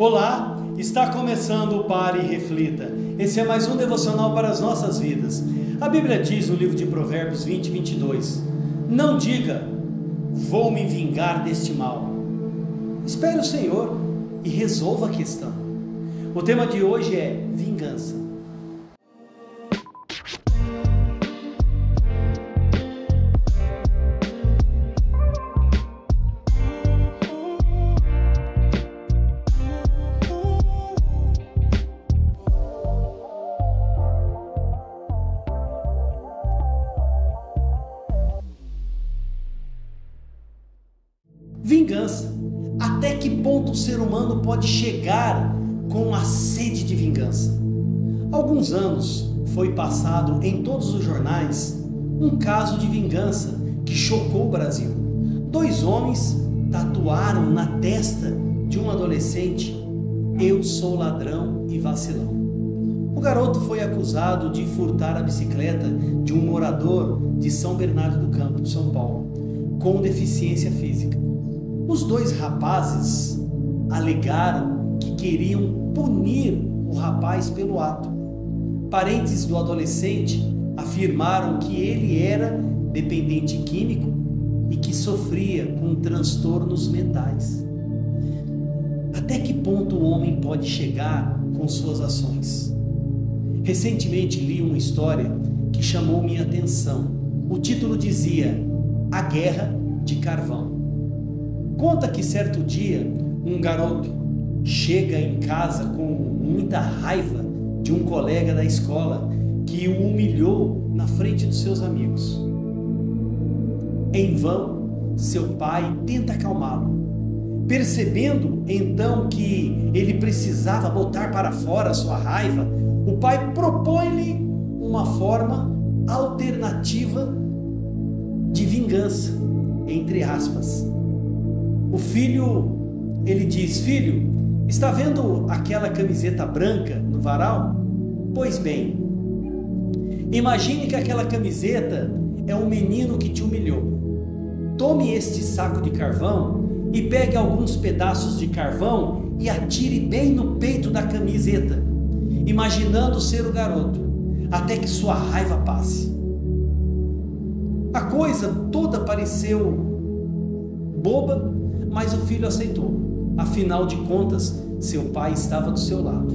Olá, está começando o Pare e Reflita. Esse é mais um devocional para as nossas vidas. A Bíblia diz no livro de Provérbios 20, 22: Não diga, vou me vingar deste mal. Espere o Senhor e resolva a questão. O tema de hoje é vingança. Vingança. Até que ponto o ser humano pode chegar com a sede de vingança? alguns anos foi passado em todos os jornais um caso de vingança que chocou o Brasil. Dois homens tatuaram na testa de um adolescente: Eu sou ladrão e vacilão. O garoto foi acusado de furtar a bicicleta de um morador de São Bernardo do Campo, de São Paulo, com deficiência física. Os dois rapazes alegaram que queriam punir o rapaz pelo ato. Parentes do adolescente afirmaram que ele era dependente químico e que sofria com transtornos mentais. Até que ponto o homem pode chegar com suas ações? Recentemente li uma história que chamou minha atenção. O título dizia A Guerra de Carvão. Conta que certo dia um garoto chega em casa com muita raiva de um colega da escola que o humilhou na frente dos seus amigos. Em vão, seu pai tenta acalmá-lo. Percebendo então que ele precisava botar para fora sua raiva, o pai propõe-lhe uma forma alternativa de vingança, entre aspas. O filho, ele diz: Filho, está vendo aquela camiseta branca no varal? Pois bem, imagine que aquela camiseta é um menino que te humilhou. Tome este saco de carvão e pegue alguns pedaços de carvão e atire bem no peito da camiseta, imaginando ser o garoto, até que sua raiva passe. A coisa toda pareceu boba, mas o filho aceitou. Afinal de contas, seu pai estava do seu lado.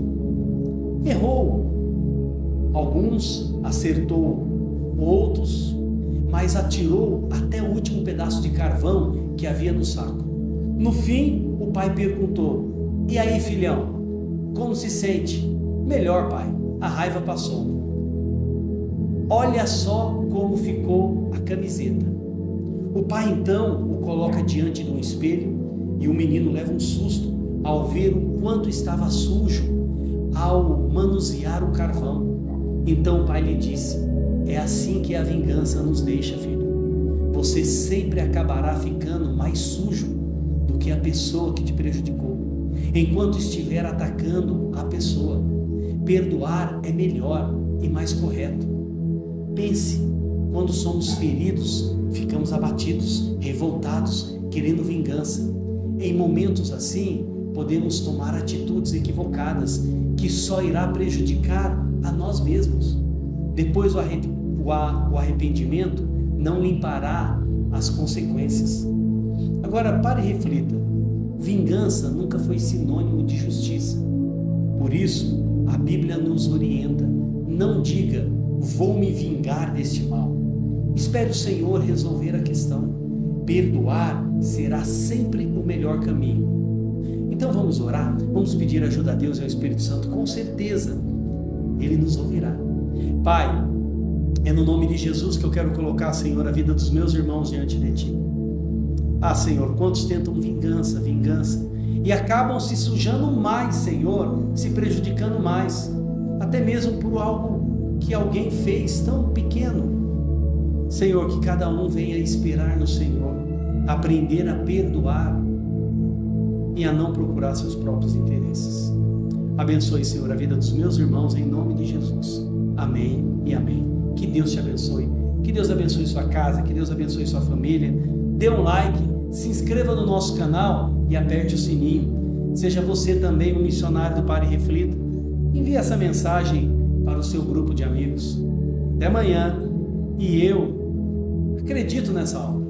Errou. Alguns acertou, outros, mas atirou até o último pedaço de carvão que havia no saco. No fim, o pai perguntou: E aí, filhão, como se sente? Melhor, pai. A raiva passou. Olha só como ficou a camiseta. O pai então o coloca diante de um espelho e o menino leva um susto ao ver o quanto estava sujo ao manusear o carvão. Então o pai lhe disse: É assim que a vingança nos deixa, filho. Você sempre acabará ficando mais sujo do que a pessoa que te prejudicou, enquanto estiver atacando a pessoa. Perdoar é melhor e mais correto. Pense, quando somos feridos, ficamos abatidos, revoltados, querendo vingança. Em momentos assim, podemos tomar atitudes equivocadas que só irá prejudicar a nós mesmos. Depois o arrependimento não limpará as consequências. Agora pare e reflita. Vingança nunca foi sinônimo de justiça. Por isso, a Bíblia nos orienta: não diga, vou me vingar deste mal. Espere o Senhor resolver a questão. Perdoar será sempre o melhor caminho. Então vamos orar, vamos pedir ajuda a Deus e ao Espírito Santo, com certeza Ele nos ouvirá. Pai, é no nome de Jesus que eu quero colocar, Senhor, a vida dos meus irmãos diante de Ti. Ah, Senhor, quantos tentam vingança, vingança, e acabam se sujando mais, Senhor, se prejudicando mais, até mesmo por algo que alguém fez tão pequeno. Senhor, que cada um venha esperar no Senhor, aprender a perdoar e a não procurar seus próprios interesses. Abençoe, Senhor, a vida dos meus irmãos em nome de Jesus. Amém e amém. Que Deus te abençoe. Que Deus abençoe sua casa, que Deus abençoe sua família. Dê um like, se inscreva no nosso canal e aperte o sininho. Seja você também um missionário do Pare e Reflita. Envie essa mensagem para o seu grupo de amigos. Até amanhã. E eu acredito nessa obra.